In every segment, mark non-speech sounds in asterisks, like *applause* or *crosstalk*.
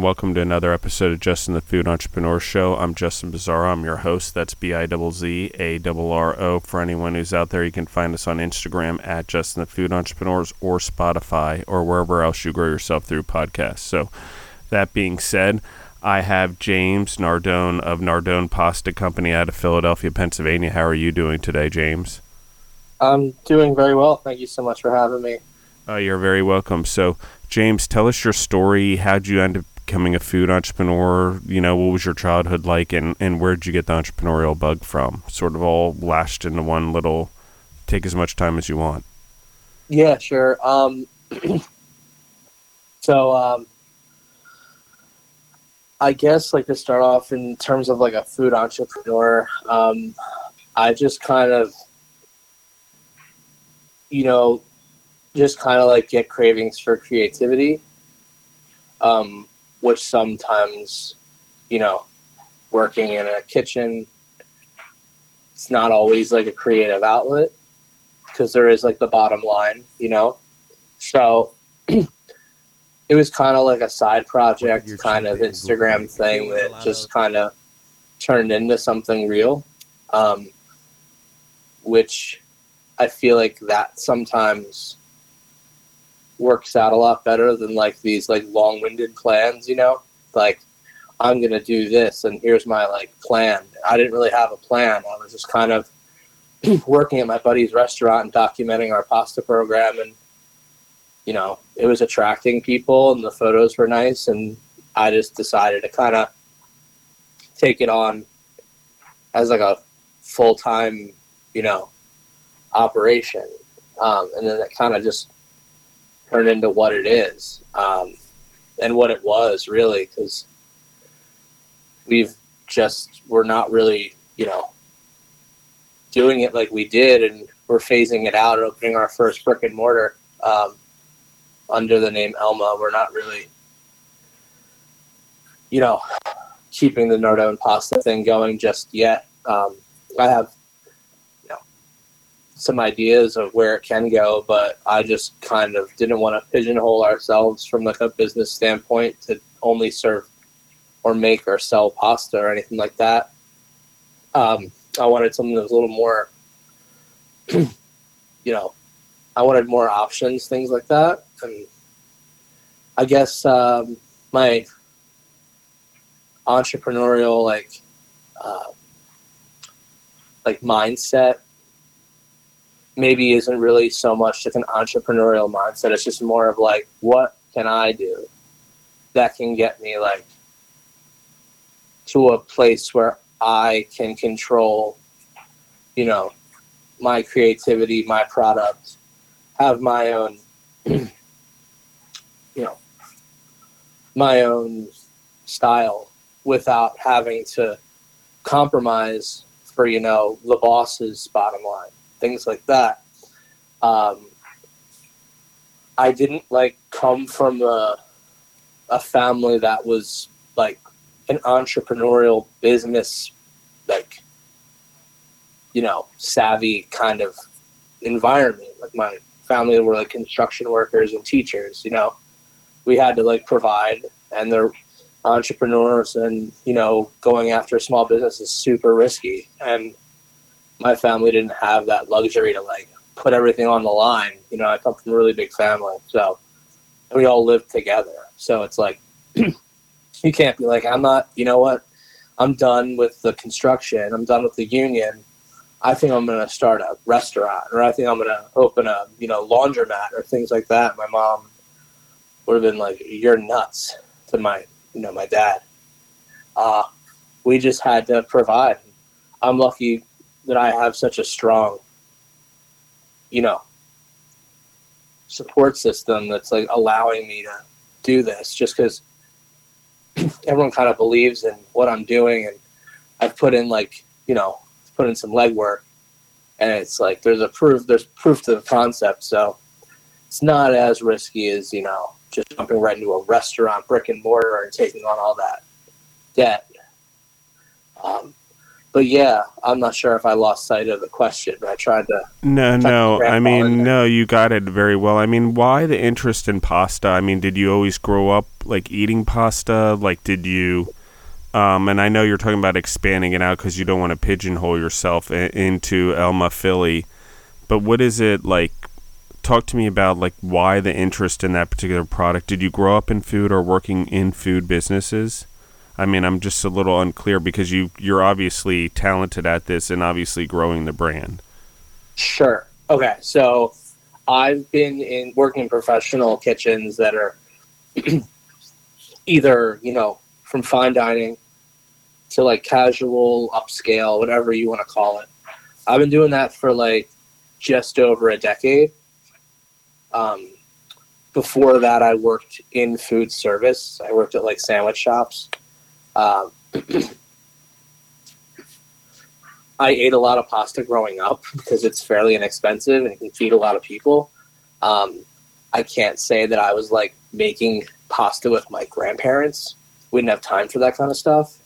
Hello, everyone, and welcome to another episode of Justin the Food Entrepreneur Show. I'm Justin Bizzarro. I'm your host. That's B I Z Z A R R O. For anyone who's out there, you can find us on Instagram at Justin the Food Entrepreneurs or Spotify or wherever else you grow yourself through podcasts. So, that being said, I have James Nardone of Nardone Pasta Company out of Philadelphia, Pennsylvania. How are you doing today, James? I'm doing very well. Thank you so much for having me. Uh, you're very welcome. So, James, tell us your story. How'd you end up becoming a food entrepreneur? You know, what was your childhood like, and, and where did you get the entrepreneurial bug from? Sort of all lashed into one little. Take as much time as you want. Yeah, sure. Um, *clears throat* so, um, I guess like to start off in terms of like a food entrepreneur, um, I just kind of, you know, just kind of like get cravings for creativity, um, which sometimes, you know, working in a kitchen, it's not always like a creative outlet because there is like the bottom line, you know. So *clears throat* it was kind of like a side project, kind of Instagram thing that just kind of turned into something real, um, which I feel like that sometimes works out a lot better than like these like long-winded plans you know? Like i'm gonna do this and here's my like plan. I didn't really have a plan. I was just kind of *clears throat* working at my buddy's restaurant and documenting our pasta program and you know it was attracting people and the photos were nice and i just decided to kind of take it on as like a full-time you know operation. Um, and then it kind of just turn into what it is um, and what it was really because we've just we're not really you know doing it like we did and we're phasing it out opening our first brick and mortar um, under the name elma. We're not really you know keeping the nardone pasta thing going just yet. Um, i have some ideas of where it can go, but I just kind of didn't want to pigeonhole ourselves from like a business standpoint to only serve or make or sell pasta or anything like that. Um, I wanted something that was a little more, *clears throat* you know, I wanted more options, things like that. And I guess um, my entrepreneurial like uh, like mindset maybe isn't really so much just an entrepreneurial mindset. It's just more of like, what can I do that can get me like to a place where I can control, you know, my creativity, my product, have my own, *clears throat* you know, my own style without having to compromise for, you know, the boss's bottom line things like that. Um, I didn't like come from a, a family that was like an entrepreneurial business, like, you know, savvy kind of environment. Like my family were like construction workers and teachers, you know, we had to like provide and they're entrepreneurs and, you know, going after a small business is super risky. And my family didn't have that luxury to like put everything on the line. You know, I come from a really big family, so we all live together. So it's like *clears throat* you can't be like, I'm not. You know what? I'm done with the construction. I'm done with the union. I think I'm to start a restaurant, or I think I'm to open a you know laundromat or things like that. My mom would have been like, "You're nuts," to my you know my dad. Uh, we just had to provide. I'm lucky that I have such a strong, you know, support system that's like allowing me to do this just because *clears throat* everyone kind of believes in what I'm doing and I've put in like, you know, put in some legwork and it's like there's a proof there's proof to the concept. So it's not as risky as you know just jumping right into a restaurant brick and mortar and taking on all that debt. Um, but yeah, I'm not sure if I lost sight of the question, but I tried to. No, tried no. wrap I mean, no, you got it very well. I mean, why the interest in pasta? I mean, did you always grow up like eating pasta? Like, did you? Um, and I know you're talking about expanding it out because you don't want to pigeonhole yourself into Elma Philly. But what is it like? Talk to me about like why the interest in that particular product. Did you grow up in food or working in food businesses? I mean, I'm just a little unclear because you you're obviously talented at this and obviously growing the brand. Sure. Okay. So I've been in working in professional kitchens that are *clears throat* either, you know, from fine dining to like casual, upscale, whatever you want to call it. I've been doing that for like just over a decade. Um, before that, I worked in food service. I worked at like sandwich shops. Um, *clears throat* I ate a lot of pasta growing up *laughs* because it's fairly inexpensive and can feed a lot of people. Um, I can't say that I was like making pasta with my grandparents. We didn't have time for that kind of stuff.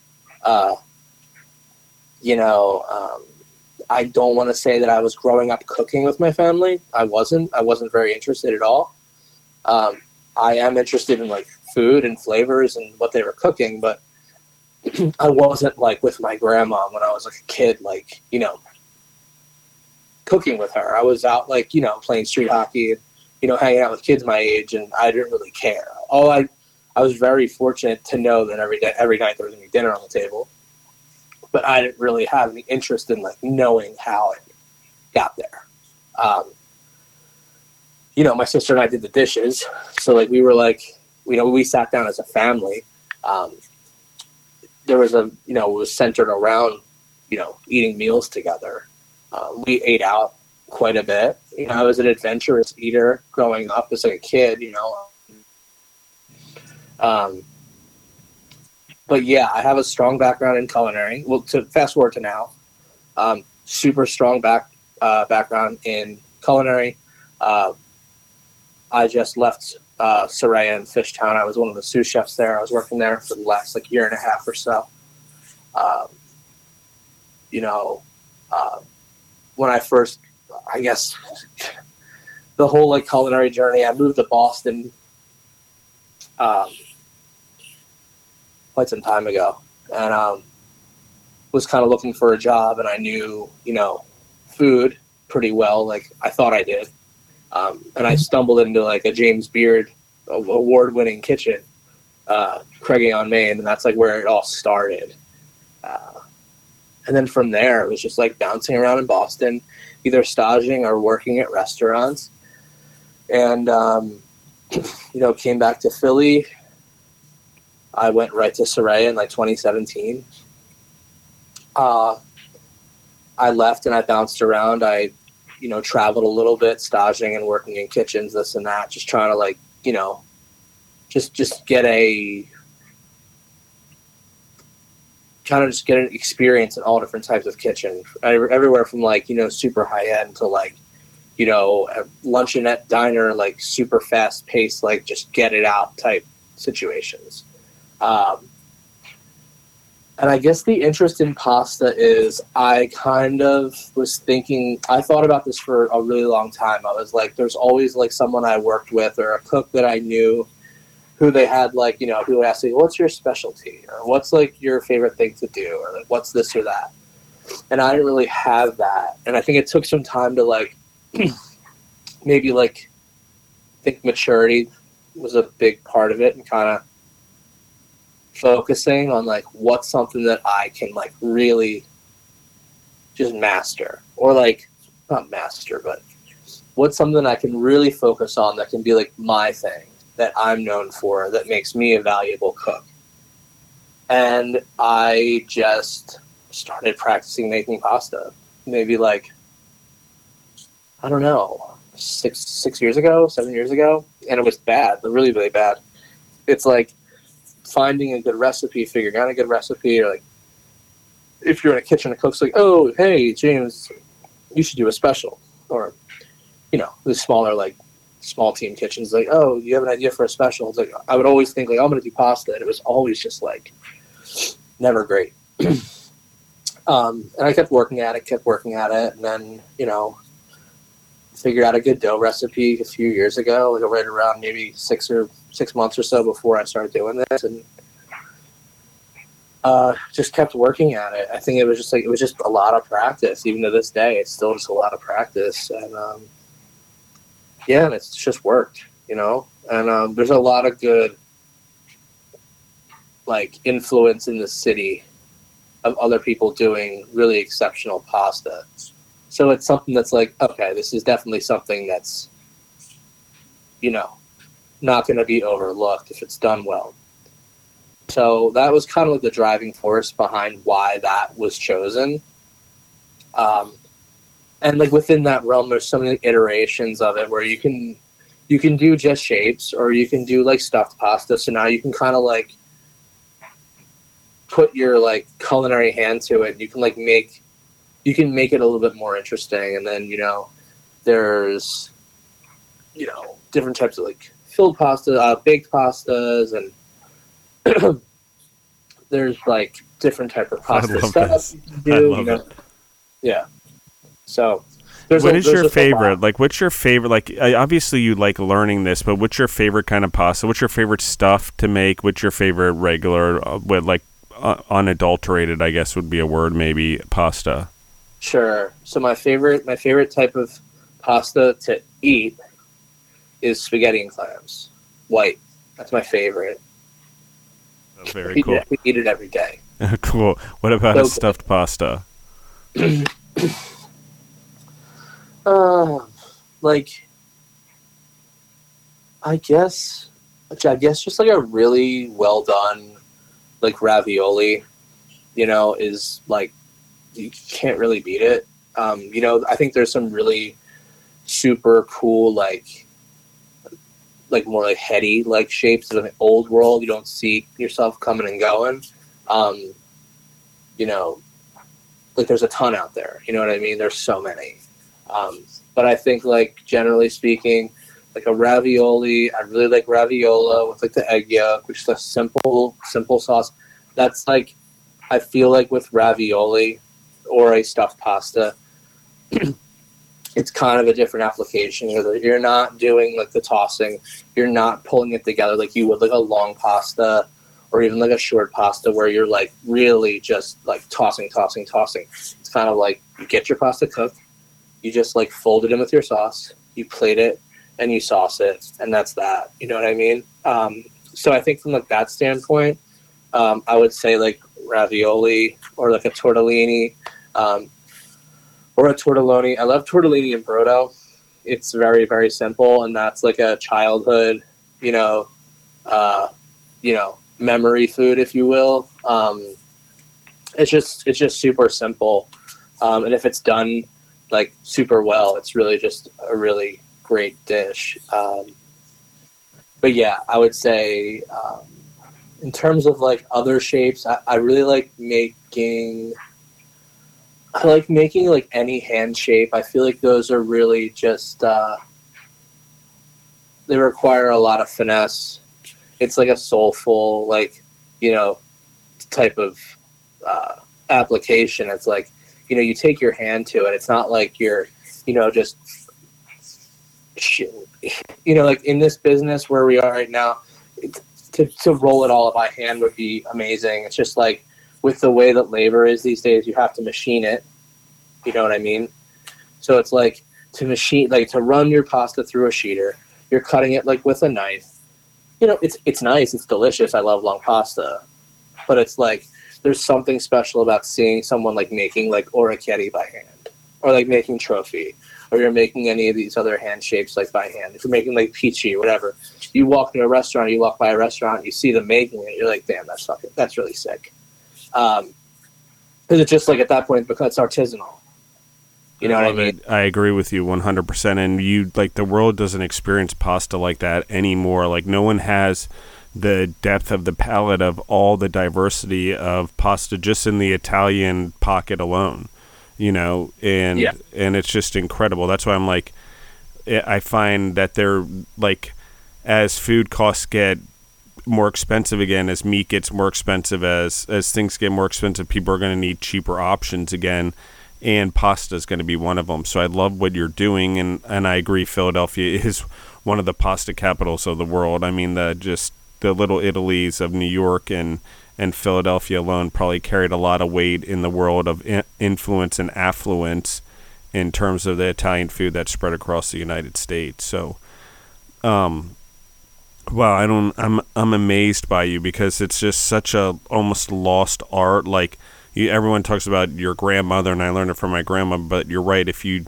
Uh, you know, um, I don't want to say that I was growing up cooking with my family. I wasn't. I wasn't very interested at all. Um, I am interested in like food and flavors and what they were cooking, but *clears throat* I wasn't like with my grandma when I was like a kid, like, you know, cooking with her. I was out like, you know, playing street hockey and, you know, hanging out with kids my age and I didn't really care. All I I was very fortunate to know that every day every night there was gonna be dinner on the table. But I didn't really have any interest in like knowing how it got there. Um, you know, my sister and I did the dishes. So like we were like, you know, we sat down as a family. Um, there was a you know it was centered around you know eating meals together. Uh, we ate out quite a bit. You know, I was an adventurous eater growing up as a kid. You know, um, but yeah, I have a strong background in culinary. Well, to fast forward to now, um, super strong back uh, background in culinary. Uh, I just left uh, Suraya in Fishtown. I was one of the sous chefs there. I was working there for the last like year and a half or so. Um, you know, uh, when I first, I guess, *laughs* the whole like culinary journey. I moved to Boston um, quite some time ago, and um, was kind of looking for a job, and I knew you know food pretty well. Like I thought I did. Um, and I stumbled into like a James Beard award-winning kitchen, uh, Craigie on Main, and that's like where it all started. Uh, and then from there, it was just like bouncing around in Boston, either staging or working at restaurants. And um, *clears throat* you know, came back to Philly. I went right to Suraya in like 2017. Uh, I left and I bounced around. I you know, traveled a little bit, staging and working in kitchens, this and that, just trying to like, you know, just just get a kind of just get an experience in all different types of kitchen, everywhere from like you know super high end to like, you know, luncheonette diner, like super fast paced, like just get it out type situations. Um, and I guess the interest in pasta is I kind of was thinking, I thought about this for a really long time. I was like, there's always like someone I worked with or a cook that I knew who they had like, you know, who would ask me, what's your specialty? Or what's like your favorite thing to do? Or like, what's this or that? And I didn't really have that. And I think it took some time to like, *clears throat* maybe like, think maturity was a big part of it and kind of focusing on like what's something that I can like really just master. Or like not master but what's something I can really focus on that can be like my thing that I'm known for that makes me a valuable cook. And I just started practicing making pasta. Maybe like I don't know six six years ago seven years ago. And it was bad really really bad. It's like finding a good recipe, figuring out a good recipe, or like if you're in a kitchen, a cook's like, "Oh, hey, James, you should do a special," or you know, the smaller like small team kitchens, like, "Oh, you have an idea for a special?" It's like I would always think like, "I'm going to do pasta," and it was always just like never great. *clears throat* Um, and I kept working at it, kept working at it, and then you know, figured out a good dough recipe a few years ago, like right around maybe six or six months or so before I started doing this, and uh, just kept working at it. I think it was just like it was just a lot of practice. Even to this day, it's still just a lot of practice, and um, yeah, and it's just worked, you know. And um, there's a lot of good like influence in the city of other people doing really exceptional pasta. So it's something that's like, okay, this is definitely something that's, you know, not going to be overlooked if it's done well. So that was kind of like the driving force behind why that was chosen. Um, and like within that realm, there's so many iterations of it where you can you can do just shapes or you can do like stuffed pasta. So now you can kind of like put your like culinary hand to it. You can like make you can make it a little bit more interesting. And then you know there's you know different types of like filled pasta, uh, baked pastas, and *clears throat* there's like different type of pasta stuff you can do. You know? Yeah. So what a, is your favorite? Like, what's your favorite? Like, obviously you like learning this, but what's your favorite kind of pasta? What's your favorite stuff to make? What's your favorite regular, uh, with like uh, unadulterated? I guess would be a word, maybe pasta. Sure. So my favorite, my favorite type of pasta to eat is spaghetti and clams, white. That's my favorite. Oh, very cool. We eat it every day. *laughs* cool. What about so a stuffed good. pasta? *clears throat* uh, like, I guess, I guess just like a really well done, like ravioli, you know, is like you can't really beat it. Um, you know, I think there's some really super cool like like more like heady like shapes of the old world. You don't see yourself coming and going. Um you know like there's a ton out there. You know what i mean? There's so many. Um but i think like generally speaking like a ravioli i really like raviolo with like the egg yolk which is a simple simple sauce. That's like i feel like with ravioli or a stuffed pasta *clears throat* it's kind of a different application. You're, not doing like the tossing. You're not pulling it together like you would like a long pasta or even like a short pasta where you're like really just like tossing, tossing, tossing. It's kind of like you get your pasta cooked, you just like fold it in with your sauce, you plate it, and you sauce it, and that's that. You know what I mean? Um, so I think from like that standpoint, um, I would say like ravioli or like a tortellini. Um, or a tortelloni. I love tortellini and brodo. It's very very simple, and that's like a childhood, you know, uh, you know, memory food, if you will. Um, it's just it's just super simple, um, and if it's done like super well, it's really just a really great dish. Um, but yeah, I would say um, in terms of like other shapes, I, I really like making I like making like any hand shape. I feel like those are really just uh, they require a lot of finesse. It's like a soulful, like you know, type of uh, application. It's like you know, you take your hand to it. It's not like you're, you know, just you know, like in this business where we are right now, to to roll it all by hand would be amazing. It's just like with the way that labor is these days, you have to machine it. You know what I mean? So it's like to machine, like to run your pasta through a sheeter. You're cutting it like with a knife. You know, it's it's nice, it's delicious. I love long pasta, but it's like there's something special about seeing someone like making like orecchiette by hand, or like making trofie, or you're making any of these other hand shapes like by hand. If you're making like pici or whatever, you walk into a restaurant, you walk by a restaurant, you see them making it, you're like, damn, that's fucking, that's really sick. Um, because it's just like at that point because it's artisanal. You know I what I mean? It. I agree with you 100%. And you, like, the world doesn't experience pasta like that anymore. Like, no one has the depth of the palette of all the diversity of pasta just in the Italian pocket alone, you know? And, yeah. and it's just incredible. That's why I'm like, I find that they're like, as food costs get more expensive again as meat gets more expensive as as things get more expensive people are going to need cheaper options again and pasta is going to be one of them so i love what you're doing and and i agree philadelphia *laughs* is one of the pasta capitals of the world. I mean the just the little italies of new york and and philadelphia alone probably carried a lot of weight in the world of in- influence and affluence in terms of the italian food that spread across the united states. So um Wow, I don't. I'm I'm amazed by you because it's just such a almost lost art. Like you, everyone talks about your grandmother, and I learned it from my grandma. But you're right. If you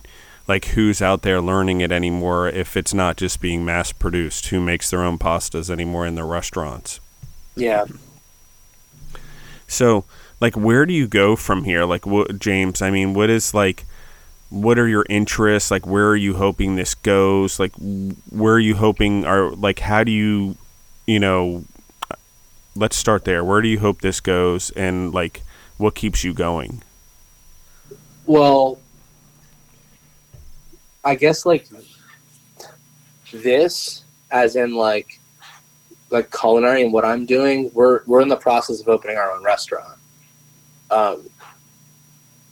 like, who's out there learning it anymore? If it's not just being mass produced, who makes their own pastas anymore in their restaurants? Yeah. So, like, where do you go from here? Like, what, James? I mean, what is like? What are your interests? Like where are you hoping this goes? Like where are you hoping are like how do you you know let's start there. Where do you hope this goes? And like what keeps you going? Well i guess like this as in like like culinary and what i'm doing we're we're in the process of opening our own restaurant. Um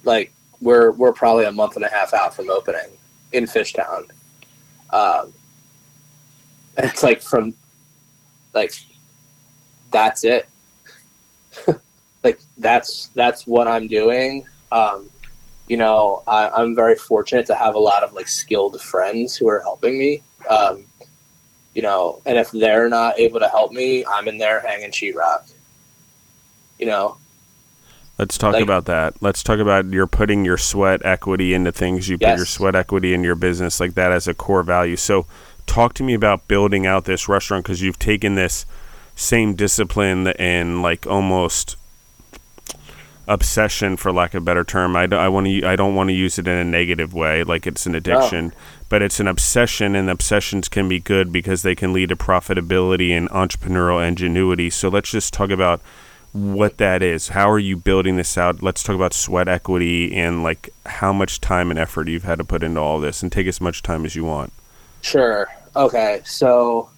like we're we're probably a month and a half out from opening in Fishtown. Um, *laughs* it's like from like that's it. *laughs* like that's that's what I'm doing. Um, you know, I, I'm very fortunate to have a lot of like skilled friends who are helping me. Um, you know, and if they're not able to help me, I'm in there hanging sheetrock. You know, Let's talk like, about that. Let's talk about you're putting your sweat equity into things. You yes. put your sweat equity in your business like that as a core value. So, talk to me about building out this restaurant because you've taken this same discipline and like almost obsession, for lack of a better term. I, I want to. I don't want to use it in a negative way, like it's an oh. addiction, oh. but it's an obsession, and obsessions can be good because they can lead to profitability and entrepreneurial ingenuity. So, let's just talk about what that is. How are you building this out? Let's talk about sweat equity and like how much time and effort you've had to put into all this and take as much time as you want. Sure. Okay. So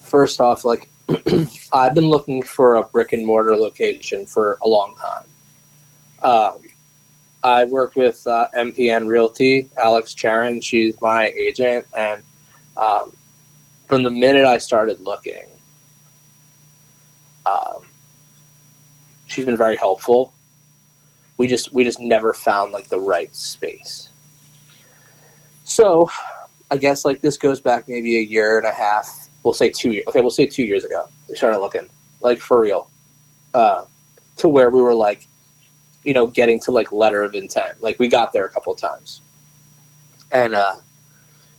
first off, like *clears throat* I've been looking for a brick and mortar location for a long time. Um, I worked with uh, MPN Realty, Alex Charon. She's my agent, and um, from the minute I started looking, um, she's been very helpful. We just we just never found like the right space. So, I guess like this goes back maybe a year and a half. We'll say two years. Okay, we'll say two years ago. We started looking like for real, uh, to where we were like, you know, getting to like letter of intent. Like we got there a couple times, and uh,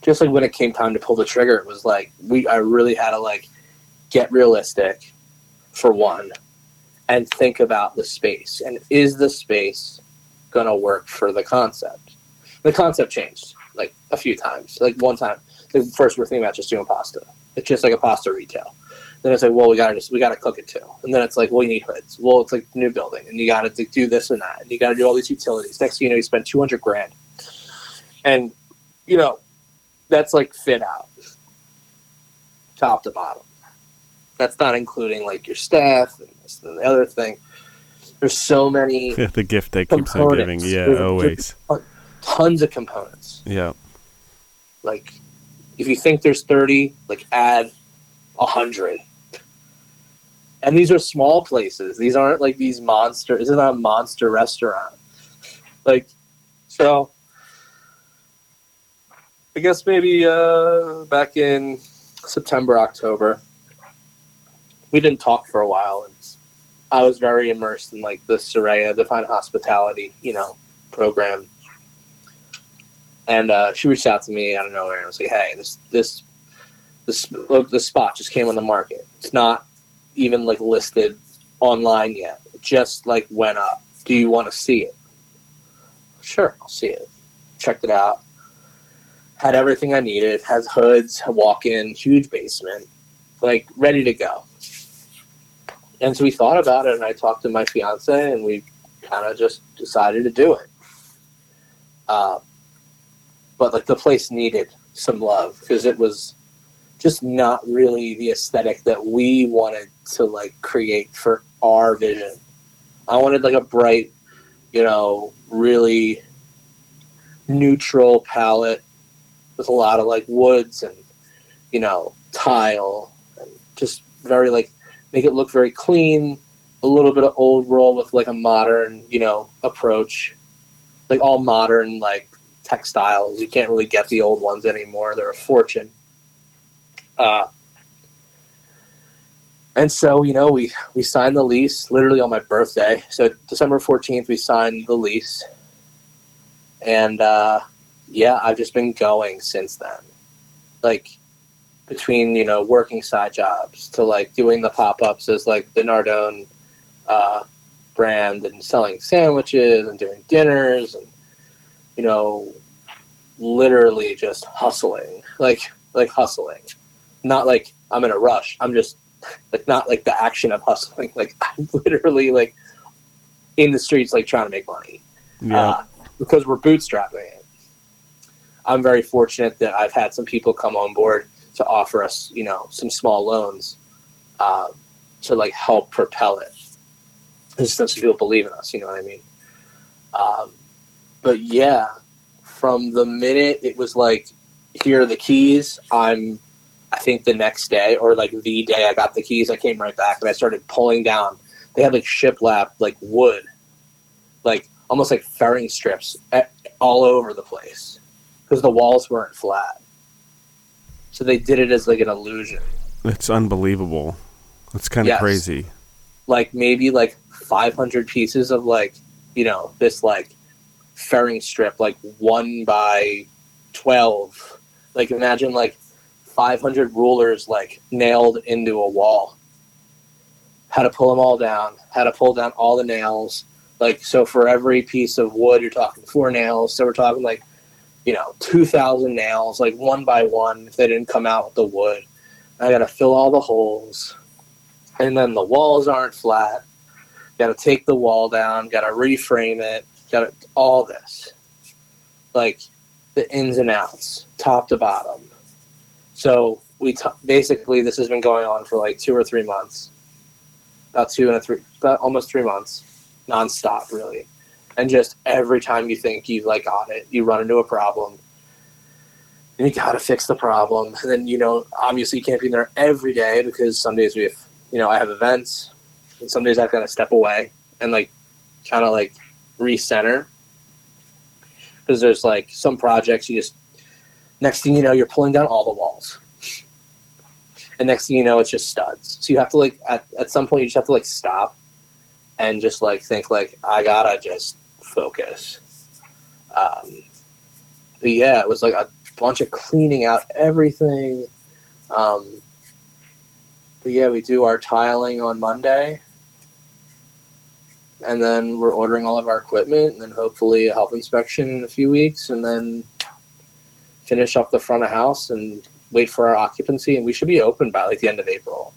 just like when it came time to pull the trigger, it was like we I really had to like get realistic for one and think about the space and is the space going to work for the concept? The concept changed like a few times like one time. The first we're thinking about just doing pasta. It's just like a pasta retail. Then it's like well we gotta just we gotta cook it too. And then it's like well you need hoods. Well it's like new building and you gotta do this and that and you gotta do all these utilities. Next thing you know you spend 200 grand. And you know that's like fit out. Top to bottom. That's not including like your staff and this and the other thing. There's so many. *laughs* the gift that keeps on giving. Yeah, there's, always. There's tons of components. Yeah. Like, if you think there's 30, like add a hundred. And these are small places. These aren't like these monster. This is not a monster restaurant. *laughs* Like, so I guess maybe uh, back in September, October, we didn't talk for a while, and I was very immersed in like the Suraya Defined Hospitality, you know, program. And uh, she reached out to me out of nowhere and was like, "Hey, this this this look, the spot just came on the market. It's not even like listed online yet. It just like went up. Do you want to see it?" Sure, I'll see it. Checked it out. Had everything I needed. Has hoods, walk-in, huge basement, like ready to go and so we thought about it, and I talked to my fiance, and we kind of just decided to do it. Uh, but like the place needed some love because it was just not really the aesthetic that we wanted to like create for our vision. I wanted like a bright, you know, really neutral palette with a lot of like woods and you know tile and just very like make it look very clean a little bit of old roll with like a modern you know approach. Like all modern like textiles. You can't really get the old ones anymore. They're a fortune. Uh, and so you know we we signed the lease literally on my birthday. So december 14th we signed the lease. And uh, yeah, I've just been going since then. Like between you know working side jobs to like doing the pop ups as like the Nardone uh, brand and selling sandwiches and doing dinners and you know literally just hustling like like hustling not like i'm in a rush i'm just like not like the action of hustling *laughs* like i'm literally like in the streets like trying to make money Yeah. uh, because we're bootstrapping it. I'm very fortunate that I've had some people come on board to offer us, you know, some small loans uh, to like help propel it. Just some people believe in us, you know what I mean? Um, but yeah, from the minute it was like, here are the keys, I'm, I think the next day or like the day I got the keys, I came right back and I started pulling down. They had like shiplap, like wood, like almost like furring strips at, all over the place because the walls weren't flat. So they did it as like an illusion. It's unbelievable. It's kind of Yes. crazy. Like maybe like 500 pieces of like, you know, this like furring strip, like one by 12. Like imagine like 500 rulers like nailed into a wall. How to pull them all down, how to pull down all the nails, like so for every piece of wood you're talking four nails so we're talking like you know 2000 nails like one by one if they didn't come out with the wood. I gotta fill all the holes and then the walls aren't flat. Gotta take the wall down gotta reframe it gotta all this. Like the ins and outs top to bottom. So we t- basically this has been going on for like two or three months. About two and a three about almost three months nonstop, really. And just every time you think you've like got it, you run into a problem. And you gotta fix the problem. And then, you know, obviously you can't be there every day because some days we have you know, I have events and some days I've gotta step away and like kinda like recenter. Because there's like some projects you just next thing you know, you're pulling down all the walls. And next thing you know, it's just studs. So you have to like at, at some point you just have to like stop and just like think like I gotta just focus. Um, but yeah, it was like a bunch of cleaning out everything. Um, but yeah, we do our tiling on Monday, and then we're ordering all of our equipment, and then hopefully a health inspection in a few weeks, and then finish up the front of house and wait for our occupancy, and we should be open by like the end of April.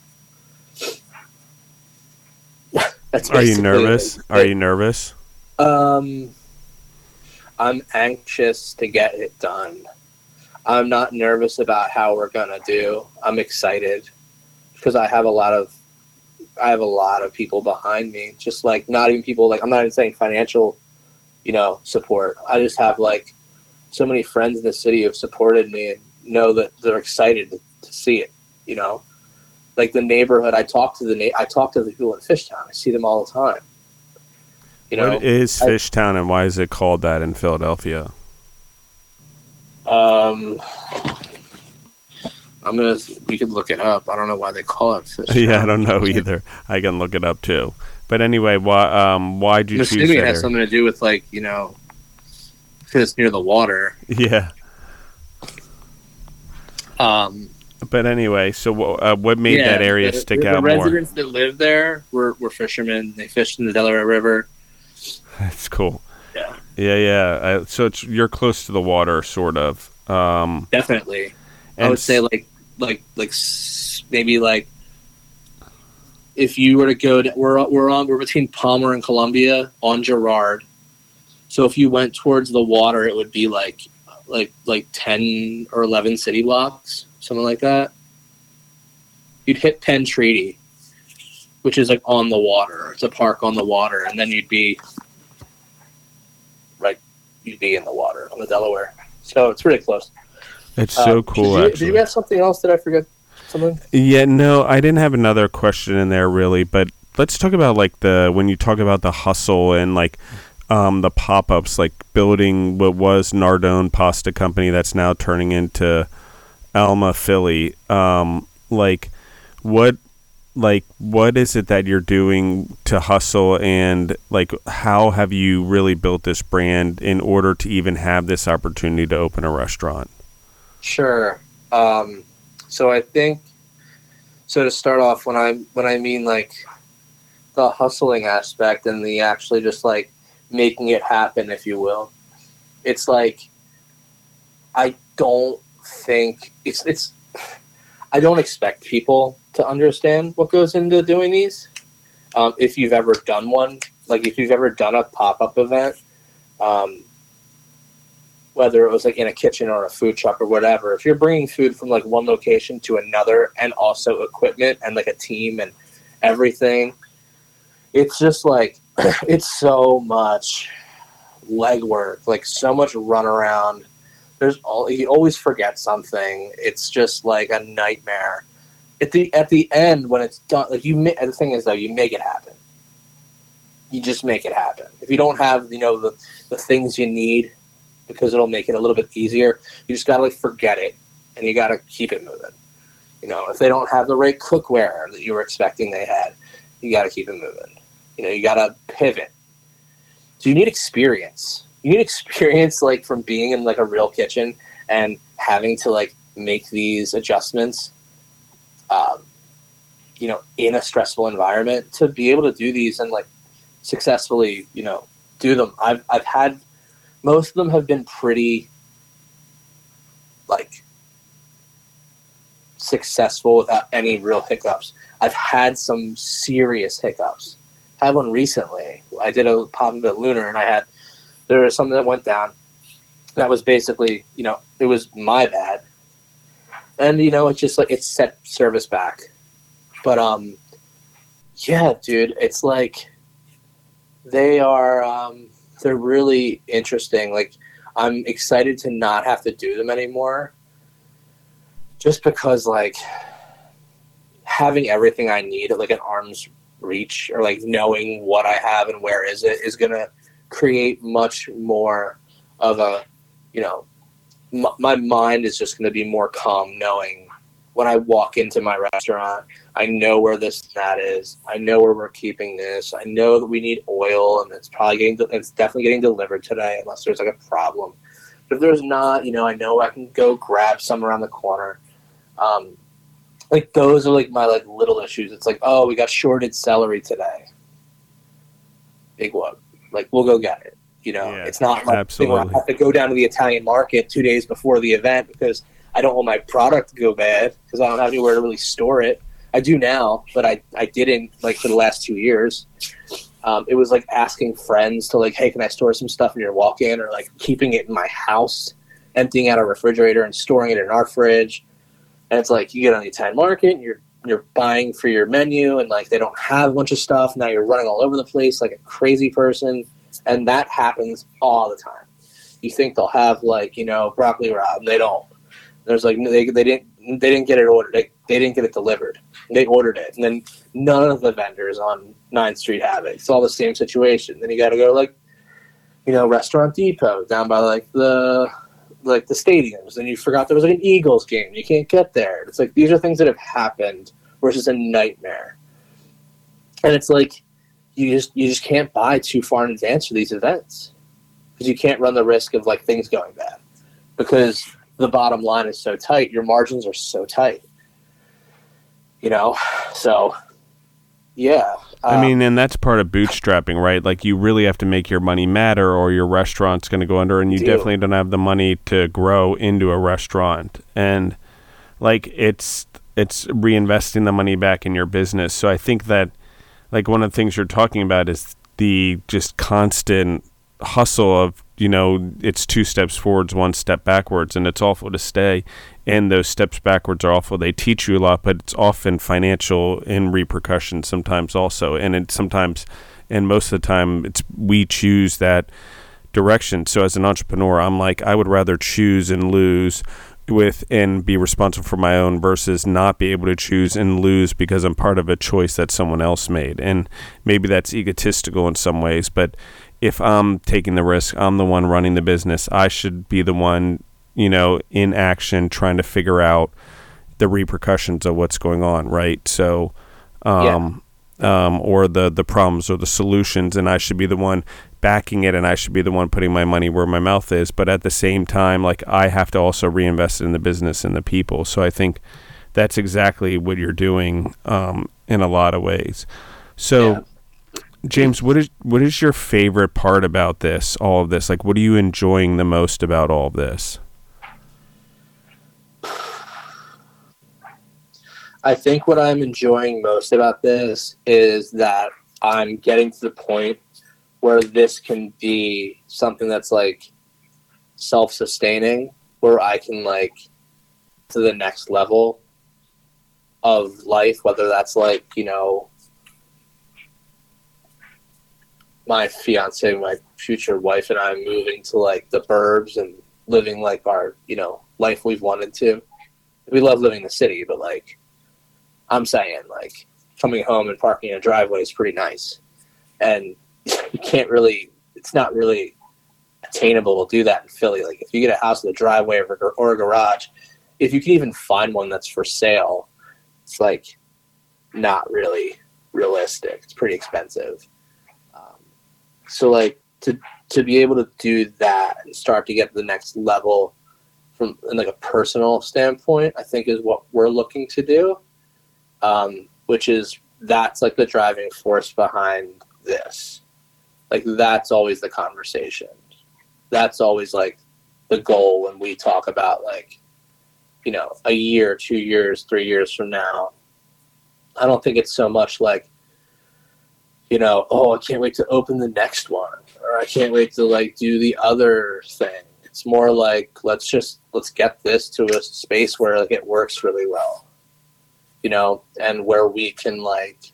*laughs* That's Are you nervous? it. Are you nervous? Um, I'm anxious to get it done. I'm not nervous about how we're gonna do. I'm excited because I have a lot of I have a lot of people behind me. Just like not even people like I'm not even saying financial, you know, support. I just have like so many friends in the city who have supported me and know that they're excited to, to see it. You know, like the neighborhood. I talk to the na- I talk to the people in Fishtown. I see them all the time. You know, what is I- Fishtown and why is it called that in Philadelphia? Um, I'm gonna. We could look it up. I don't know why they call it fish. *laughs* yeah, I don't know either. I can look it up too. But anyway, why um why I'm you choose assuming it has something to do with like you know, because it's near the water. Yeah. Um, But anyway, so uh, what made yeah, that area the, stick the, out the more? residents that live there were, were fishermen. They fished in the Delaware River. *laughs* That's cool. Yeah. Yeah, yeah. Uh, so it's you're close to the water, sort of. Um, Definitely, I would say like like like maybe like if you were to go to, we're we're on we're between Palmer and Columbia on Girard. So if you went towards the water, it would be like like like ten or eleven city blocks, something like that. you'd hit Penn Treaty, which is like on the water. It's a park on the water, and then you'd be you'd be in the water on the Delaware. So it's pretty close. It's so Um, cool. Did you, did you have something else that I forgot? Something? Yeah, no, I didn't have another question in there really, but let's talk about like the when you talk about the hustle and like um, the pop ups, like building what was Nardone Pasta Company that's now turning into Elma Philly. Um, like what like what is it that you're doing to hustle and like how have you really built this brand in order to even have this opportunity to open a restaurant? Sure. Um, so I think so to start off when I when I mean like the hustling aspect and the actually just like making it happen, if you will. It's like I don't think it's it's I don't expect people to understand what goes into doing these. Um, if you've ever done one, like if you've ever done a pop up event, um, whether it was like in a kitchen or a food truck or whatever, if you're bringing food from like one location to another and also equipment and like a team and everything, it's just like *clears throat* it's so much legwork, like so much run around. There's all you always forget something. It's just like a nightmare. At the at the end when it's done, like you. The thing is though, you make it happen. You just make it happen. If you don't have you know the the things you need, because it'll make it a little bit easier. You just gotta like forget it, and you gotta keep it moving. You know, if they don't have the right cookware that you were expecting they had, you gotta keep it moving. You know, you gotta pivot. So you need experience. You experience like from being in like a real kitchen and having to like make these adjustments. Um, you know, in a stressful environment to be able to do these and like successfully, you know, do them. I've I've had most of them have been pretty like successful without any real hiccups. I've had some serious hiccups. I had one recently. I did a pop up at Lunar and I had there was something that went down. That was basically, you know, it was my bad. And you know, it's just like it set service back. But um yeah, dude, it's like they are um they're really interesting. Like I'm excited to not have to do them anymore. Just because like having everything I need at like an arm's reach or like knowing what I have and where is it is gonna create much more of a you know m- my mind is just gonna be more calm knowing when I walk into my restaurant I know where this and that is. I know where we're keeping this. I know that we need oil, and it's probably getting. It's definitely getting delivered today, unless there's like a problem. But if there's not, you know, I know I can go grab some around the corner. Um, like those are like my like little issues. It's like, oh, we got shorted celery today. Big whoop. Like we'll go get it. You know, Yeah, it's not like where I have to go down to the Italian market two days before the event because I don't want my product to go bad because I don't have anywhere to really store it. I do now, but I, I didn't like for the last two years. Um, it was like asking friends to like, hey, can I store some stuff in your walk-in, or like keeping it in my house, emptying out a refrigerator and storing it in our fridge. And it's like you get on the Italian market, and you're you're buying for your menu, and like they don't have a bunch of stuff. Now you're running all over the place like a crazy person, and that happens all the time. You think they'll have like you know broccoli rabe, and they don't. There's like they, they didn't they didn't get it ordered. They, they didn't get it delivered. They ordered it, and then none of the vendors on 9th Street have it. It's all the same situation. Then you got to go like, you know, Restaurant Depot down by like the like the stadiums. And you forgot there was like an Eagles game. You can't get there. It's like these are things that have happened, versus a nightmare. And it's like you just you just can't buy too far in advance for these events because you can't run the risk of like things going bad because the bottom line is so tight. Your margins are so tight. You know, so yeah. I um, mean, and that's part of bootstrapping, right? Like you really have to make your money matter, or your restaurant's going to go under, and you Do. definitely don't have the money to grow into a restaurant. And like it's it's reinvesting the money back in your business. So I think that like one of the things you're talking about is the just constant hustle of you know it's two steps forwards, one step backwards, and it's awful to stay. And those steps backwards are awful. They teach you a lot, but it's often financial in repercussions sometimes also, and it sometimes, and most of the time, it's we choose that direction. So as an entrepreneur, I'm like I would rather choose and lose with and be responsible for my own versus not be able to choose and lose because I'm part of a choice that someone else made. And maybe that's egotistical in some ways, but if I'm taking the risk, I'm the one running the business. I should be the one, you know, in action trying to figure out the repercussions of what's going on, right? So um yeah. um or the the problems or the solutions and I should be the one backing it and I should be the one putting my money where my mouth is. But at the same time, like I have to also reinvest in the business and the people. So I think that's exactly what you're doing um, in a lot of ways. So, yeah. James, what is what is your favorite part about this? All of this, like, what are you enjoying the most about all of this? I think what I'm enjoying most about this is that I'm getting to the point where this can be something that's like self-sustaining where i can like to the next level of life whether that's like you know my fiance my future wife and i moving to like the burbs and living like our you know life we've wanted to we love living in the city but like i'm saying like coming home and parking in a driveway is pretty nice and *laughs* you can't really. It's not really attainable to do that in Philly. Like if you get a house with a driveway or, or a garage, if you can even find one that's for sale, it's like not really realistic. It's pretty expensive. So like to to be able to do that and start to get to the next level from like a personal standpoint, I think is what we're looking to do. Um, which is that's like the driving force behind this. Like that's always the conversation. That's always like the goal when we talk about like, you know, a year, two years, three years from now. I don't think it's so much like, you know, oh, I can't wait to open the next one, or I can't wait to like do the other thing. It's more like let's just let's get this to a space where like it works really well, you know, and where we can like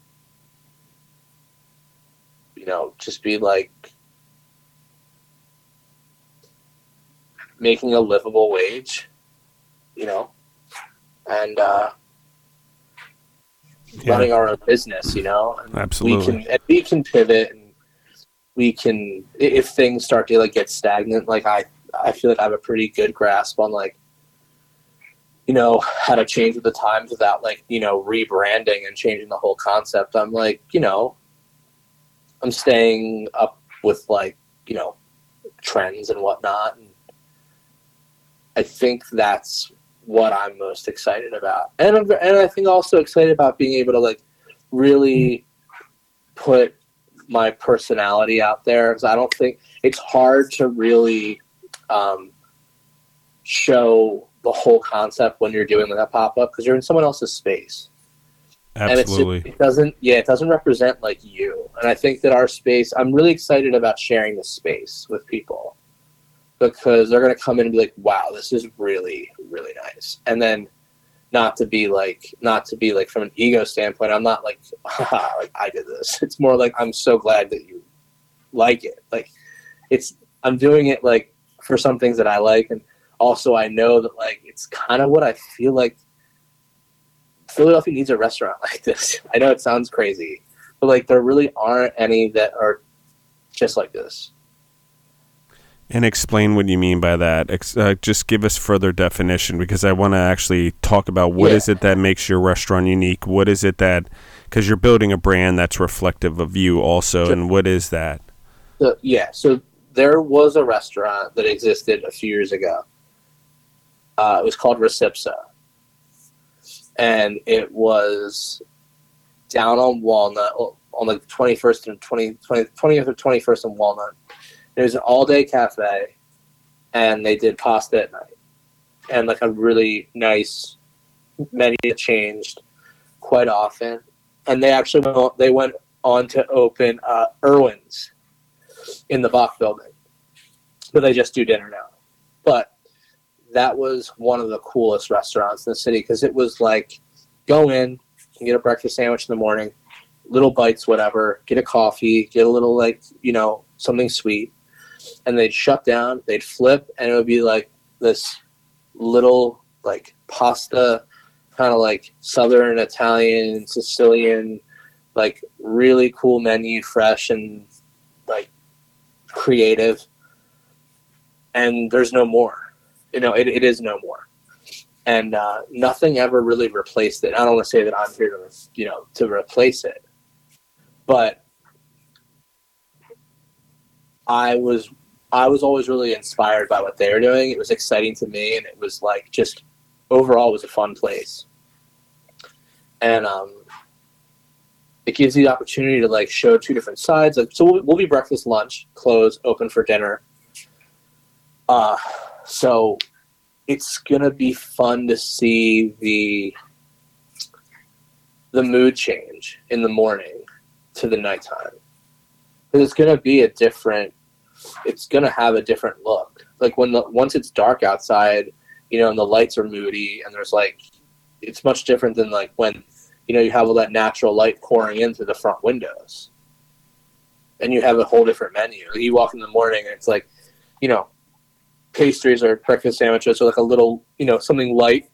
you know, just be like making a livable wage, you know, and uh, yeah. running our own business, you know. And Absolutely. We can and we can pivot and we can if things start to like get stagnant. Like I, I feel like I have a pretty good grasp on like you know how to change with the times without like you know rebranding and changing the whole concept. I'm like you know I'm staying up with like you know trends and whatnot. And I think that's what I'm most excited about, and I'm, and I think also excited about being able to like really put my personality out there because I don't think it's hard to really um, show the whole concept when you're doing that pop up because you're in someone else's space. Absolutely. And it doesn't, yeah, it doesn't represent like you. And I think that our space, I'm really excited about sharing the space with people because they're going to come in and be like, wow, this is really, really nice. And then not to be like, not to be like from an ego standpoint, I'm not like, *laughs* like I did this. It's more like, I'm so glad that you like it. Like, it's, I'm doing it like for some things that I like. And also, I know that like, it's kind of what I feel like Philadelphia needs a restaurant *laughs* like this. I know it sounds crazy, but like there really aren't any that are just like this. And explain what you mean by that. Uh, just give us further definition because I want to actually talk about what yeah. is it that makes your restaurant unique. What is it that because you're building a brand that's reflective of you also, sure. and what is that? So, yeah, so there was a restaurant that existed a few years ago. Uh, it was called Res Ipsa and it was down on Walnut on the 21st and 20, 20, 20th or 21st and Walnut. Was an all day cafe, and they did pasta at night, and like a really nice menu that changed quite often. And they actually went, they went on to open uh, Irwin's in the Bok building. but they just do dinner now. But that was one of the coolest restaurants in the city because it was like go in and get a breakfast sandwich in the morning, little bites, whatever, get a coffee, get a little like, you know, something sweet. And they'd shut down, they'd flip, and it would be like this little like pasta, kind of like southern Italian, Sicilian, like really cool menu, fresh and like creative. And there's no more. You know, it, it is no more. And uh, nothing ever really replaced it. I don't want to say that I'm here to, you know, to replace it, but I was I was always really inspired by what they were doing. It was exciting to me, and it was like just overall was a fun place. And um, it gives you the opportunity to like show two different sides. Like, so we'll, we'll be breakfast, lunch, close, open for dinner. Uh, so it's gonna be fun to see the the mood change in the morning to the nighttime. Because it's gonna be a different. It's gonna have a different look. Like when the once it's dark outside, you know, and the lights are moody, and there's like, it's much different than like when you know, you have all that natural light pouring in through the front windows. And you have a whole different menu. You walk in the morning and it's like, you know, pastries or breakfast sandwiches or like a little, you know, something light.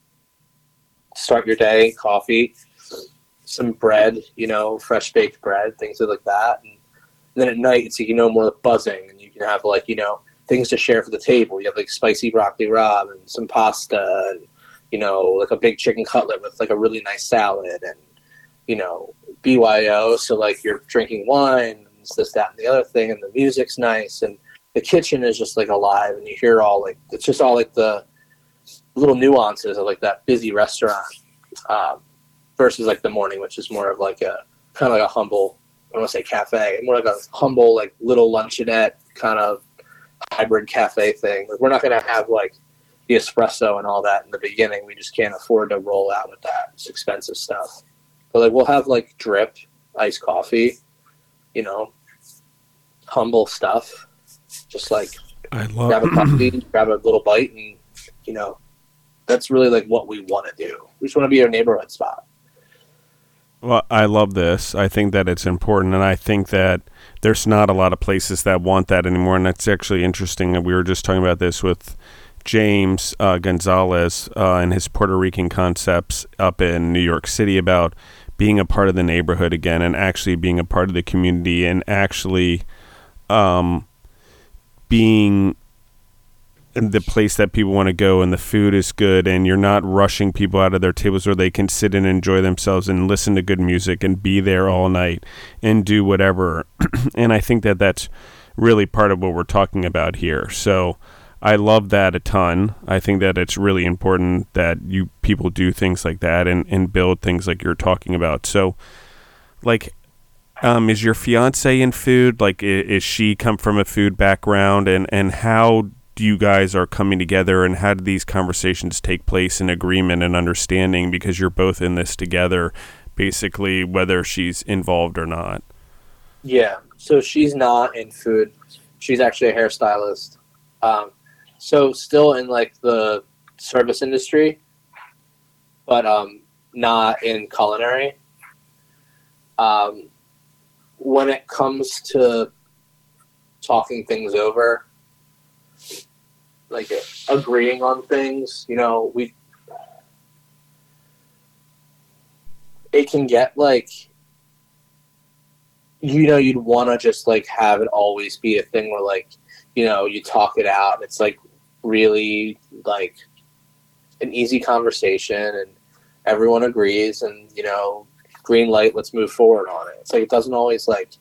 To start your day, coffee, some bread, you know, fresh baked bread, things like that. And then at night, it's, you know, more buzzing have like, you know, things to share for the table. You have like spicy broccoli rabe and some pasta and you know, like a big chicken cutlet with like a really nice salad and, you know, BYO. So like you're drinking wine and this, that, and the other thing. And the music's nice. And the kitchen is just like alive and you hear all like, it's just all like the little nuances of like that busy restaurant um, versus like the morning, which is more of like a kind of like a humble, I don't want to say cafe, more like a humble, like little luncheonette kind of hybrid cafe thing. Like we're not going to have like, the espresso and all that in the beginning. We just can't afford to roll out with that. It's expensive stuff. But like we'll have like drip, iced coffee, you know, humble stuff. Just like I love grab a coffee, grab a little bite, and you know, that's really like what we want to do. We just want to be our neighborhood spot. Well, I love this. I think that it's important, and I think that there's not a lot of places that want that anymore. And that's actually interesting. We were just talking about this with James uh, Gonzalez uh, and his Puerto Rican concepts up in New York City about being a part of the neighborhood again and actually being a part of the community and actually um, being the place that people want to go and the food is good and you're not rushing people out of their tables where they can sit and enjoy themselves and listen to good music and be there all night and do whatever *clears throat* and i think that that's really part of what we're talking about here so I love that a ton. I think that it's really important that you people do things like that and, and build things like you're talking about. So, like, um, is your fiance in food? Like, is, she come from a food background? And, and how you guys are coming together and how do these conversations take place in agreement and understanding because you're both in this together, basically, whether she's involved or not? Yeah. So she's not in food. She's actually a hairstylist. Um, so still in like the service industry, but um, not in culinary. Um, when it comes to talking things over, like agreeing on things, you know, we it can get like you know you'd want to just like have it always be a thing where like you know you talk it out it's like really like an easy conversation and everyone agrees and you know green light let's move forward on it. It's like it doesn't always like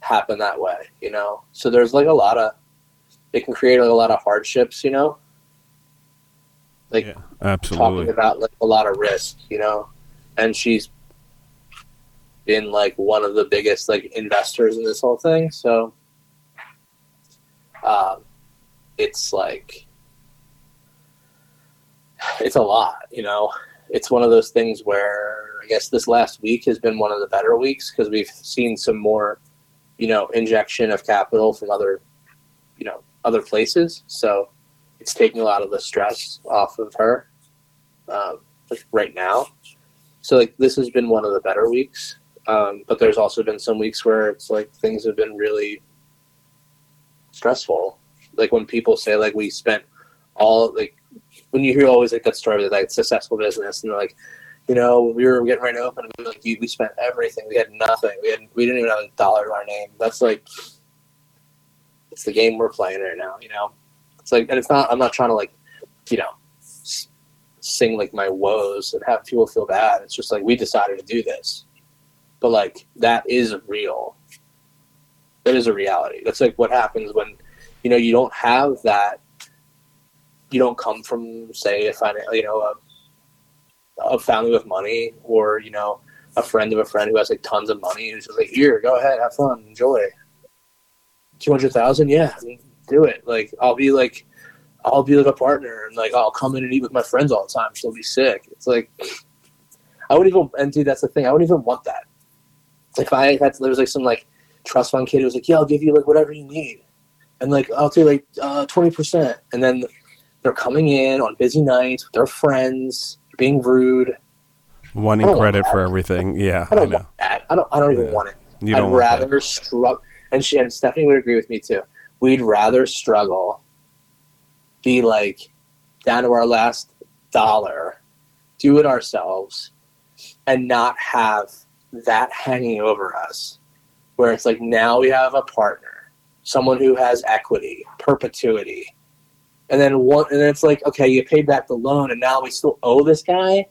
happen that way you know? So there's like a lot of it can create like, a lot of hardships you know? Like yeah, absolutely. talking about like a lot of risk you know? And she's been like one of the biggest like investors in this whole thing so um it's like it's a lot, you know. It's one of those things where I guess this last week has been one of the better weeks because we've seen some more, you know, injection of capital from other, you know, other places. So it's taking a lot of the stress off of her um, like right now. So like this has been one of the better weeks. Um, but there's also been some weeks where it's like things have been really stressful. Like when people say like we spent all like when you hear always like that story of like successful business and they're like, you know, we were getting ready to open, we, like, we spent everything. We had nothing. We had we didn't even have a dollar to our name. That's like it's the game we're playing right now. You know, it's like and it's not. I'm not trying to like, you know, sing like my woes and have people feel bad. It's just like we decided to do this, but like that is real. That is a reality. That's like what happens when, you know, you don't have that. You don't come from, say, a fin- you know, a, a family with money, or you know, a friend of a friend who has like tons of money, who's just like, here, go ahead, have fun, enjoy. Two hundred thousand, yeah, I mean, do it. Like, I'll be like, I'll be like a partner, and like, I'll come in and eat with my friends all the time. She'll be sick. It's like, I wouldn't even, and dude, that's the thing. I wouldn't even want that. If I had, there was like some like trust fund kid who was like, yeah, I'll give you like whatever you need, and like I'll do like uh, twenty percent, and then they're coming in on busy nights with their friends, being rude. Wanting credit want for everything. Yeah, I I, don't know. want that. I don't. I don't even Yeah. want it. You I'd don't want that. rather struggle. And she and Stephanie would agree with me too. We'd rather struggle, be like down to our last dollar, do it ourselves, and not have that hanging over us. Where it's like now we have a partner, someone who has equity, perpetuity, and then one, and then it's like okay, you paid back the loan, and now we still owe this guy.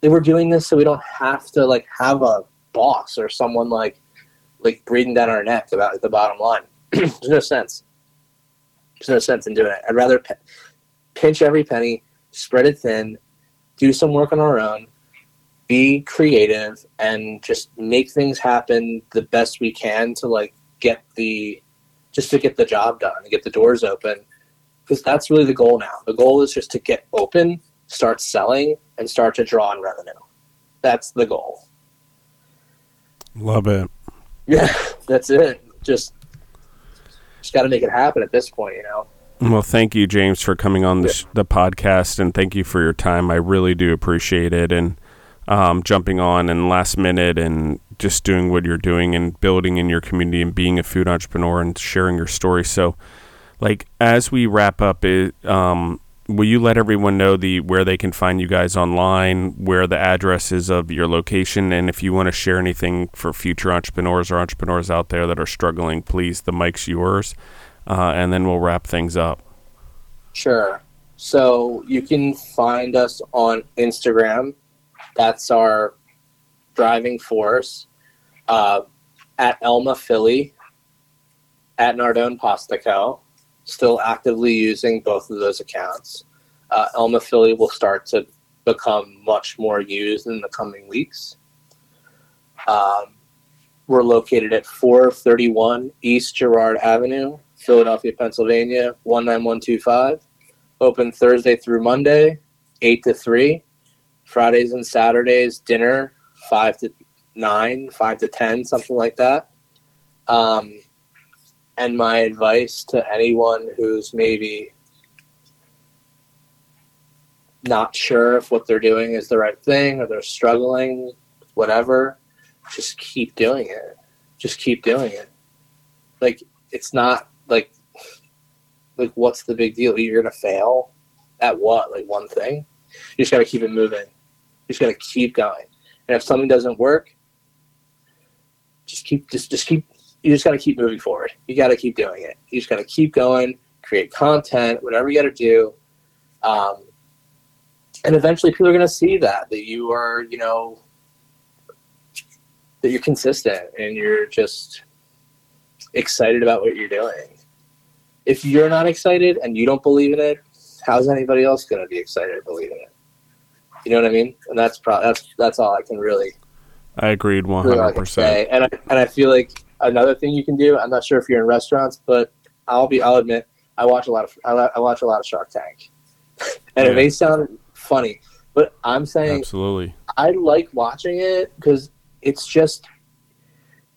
They were doing this so we don't have to like have a boss or someone like like breathing down our neck about the bottom line. *clears throat* There's no sense. There's no sense in doing it. I'd rather pinch every penny, spread it thin, do some work on our own, be creative, and just make things happen the best we can to like get the just to get the job done, and get the doors open. Because that's really the goal now. The goal is just to get open, start selling, and start to draw on revenue. That's the goal. Love it. Yeah, *laughs* that's it. Just just got to make it happen at this point, you know. Well, thank you, James, for coming on the, sh- the podcast, and thank you for your time. I really do appreciate it, and um, jumping on and last minute, and just doing what you're doing, and building in your community, and being a food entrepreneur, and sharing your story. So, like as we wrap up, it, um, will you let everyone know the where they can find you guys online, where the address is of your location, and if you want to share anything for future entrepreneurs or entrepreneurs out there that are struggling, please, the mic's yours, uh, and then we'll wrap things up. Sure. So you can find us on Instagram. That's our driving force. Uh, at Elma Philly, at Nardone Pasta. Still actively using both of those accounts. Uh, Elma will start to become much more used in the coming weeks. Um, we're located at 431 East Girard Avenue, Philadelphia, Pennsylvania, 19125. Open Thursday through Monday, 8 to 3. Fridays and Saturdays, dinner, 5 to 9, 5 to 10, something like that. Um, and my advice to anyone who's maybe not sure if what they're doing is the right thing or they're struggling, whatever, just keep doing it. Just keep doing it. Like, it's not like like what's the big deal? You're gonna fail at what? Like one thing? You just gotta keep it moving. You just gotta keep going. And if something doesn't work, just keep just just keep you just gotta keep moving forward. You gotta keep doing it. You just gotta keep going, create content, whatever you gotta do. Um, and eventually people are gonna see that that you are, you know, that you're consistent and you're just excited about what you're doing if you're not excited and you don't believe in it, how's anybody else going to be excited to believe in it? You know what I mean? And that's pro- that's that's all I can really I agreed one really all I hundred percent. And I, and I feel like another thing you can do. I'm not sure if you're in restaurants, but I'll be I'll admit I watch a lot of I, I watch a lot of Shark Tank, *laughs* and Yeah. it may sound funny, but I'm saying Absolutely. I like watching it because it's just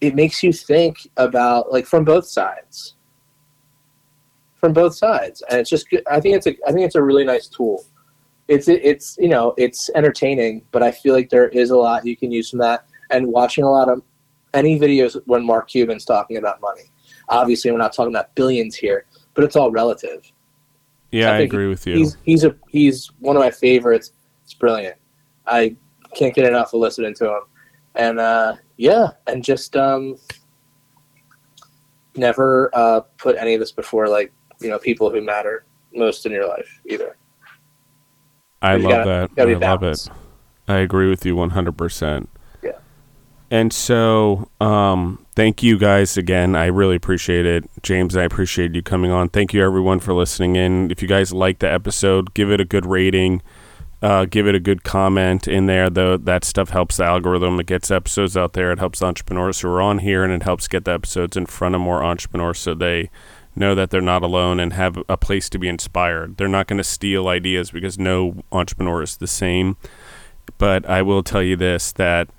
it makes you think about like from both sides. from both sides, and it's just I think it's a I think it's a really nice tool. It's it's you know it's entertaining, but I feel like there is a lot you can use from that. And watching a lot of any videos when Mark Cuban's talking about money. Obviously, we're not talking about billions here, but it's all relative. Yeah, I, I agree with you. He's he's a he's one of my favorites. It's brilliant. I can't get enough of listening to him, and uh, yeah, and just um, never uh, put any of this before like you know people who matter most in your life either. I love gotta, that. Gotta I love it. I agree with you one hundred percent. And so, um, thank you guys again. I really appreciate it, James. I appreciate you coming on. Thank you everyone for listening in. If you guys like the episode, give it a good rating. Uh, give it a good comment in there. Though that stuff helps the algorithm. It gets episodes out there. It helps entrepreneurs who are on here, and it helps get the episodes in front of more entrepreneurs so they know that they're not alone and have a place to be inspired. They're not going to steal ideas because no entrepreneur is the same. But I will tell you this that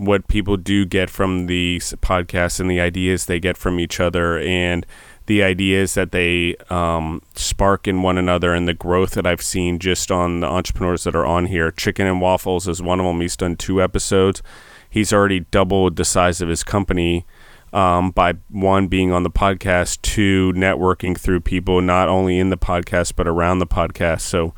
what people do get from these podcasts and the ideas they get from each other and the ideas that they um, spark in one another and the growth that I've seen just on the entrepreneurs that are on here. Chicken and Waffles is one of them. He's done two episodes. He's already doubled the size of his company um, by one being on the podcast, two networking through people not only in the podcast but around the podcast. So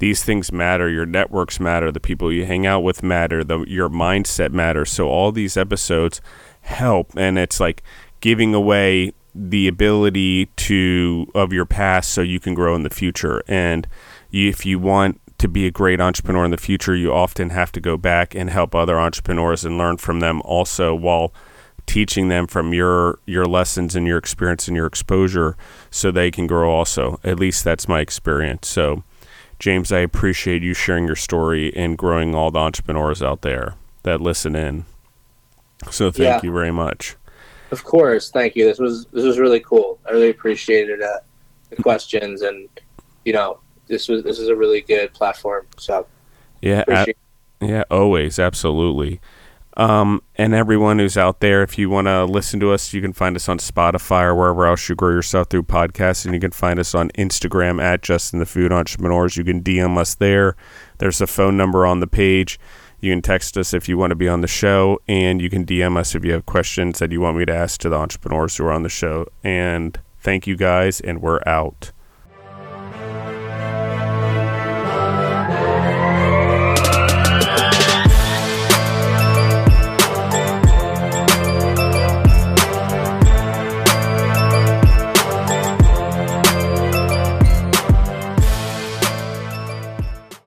these things matter. Your networks matter. The people you hang out with matter. The your mindset matters. So all these episodes help, and it's like giving away the ability to of your past so you can grow in the future. And you, if you want to be a great entrepreneur in the future, you often have to go back and help other entrepreneurs and learn from them also while teaching them from your your lessons and your experience and your exposure so they can grow also at least that's my experience so james i appreciate you sharing your story and growing all the entrepreneurs out there that listen in. So thank yeah. you very much. Of course. Thank you. This was this was really cool. I really appreciated uh, the questions and you know this was this is a really good platform. So yeah yeah always. Absolutely um, and everyone who's out there, if you want to listen to us, you can find us on Spotify or wherever else you grow yourself through podcasts. And you can find us on Instagram at Justin the Food Entrepreneurs. You can DM us there. There's a phone number on the page. You can text us if you want to be on the show, and you can DM us if you have questions that you want me to ask to the entrepreneurs who are on the show. And thank you guys, and we're out.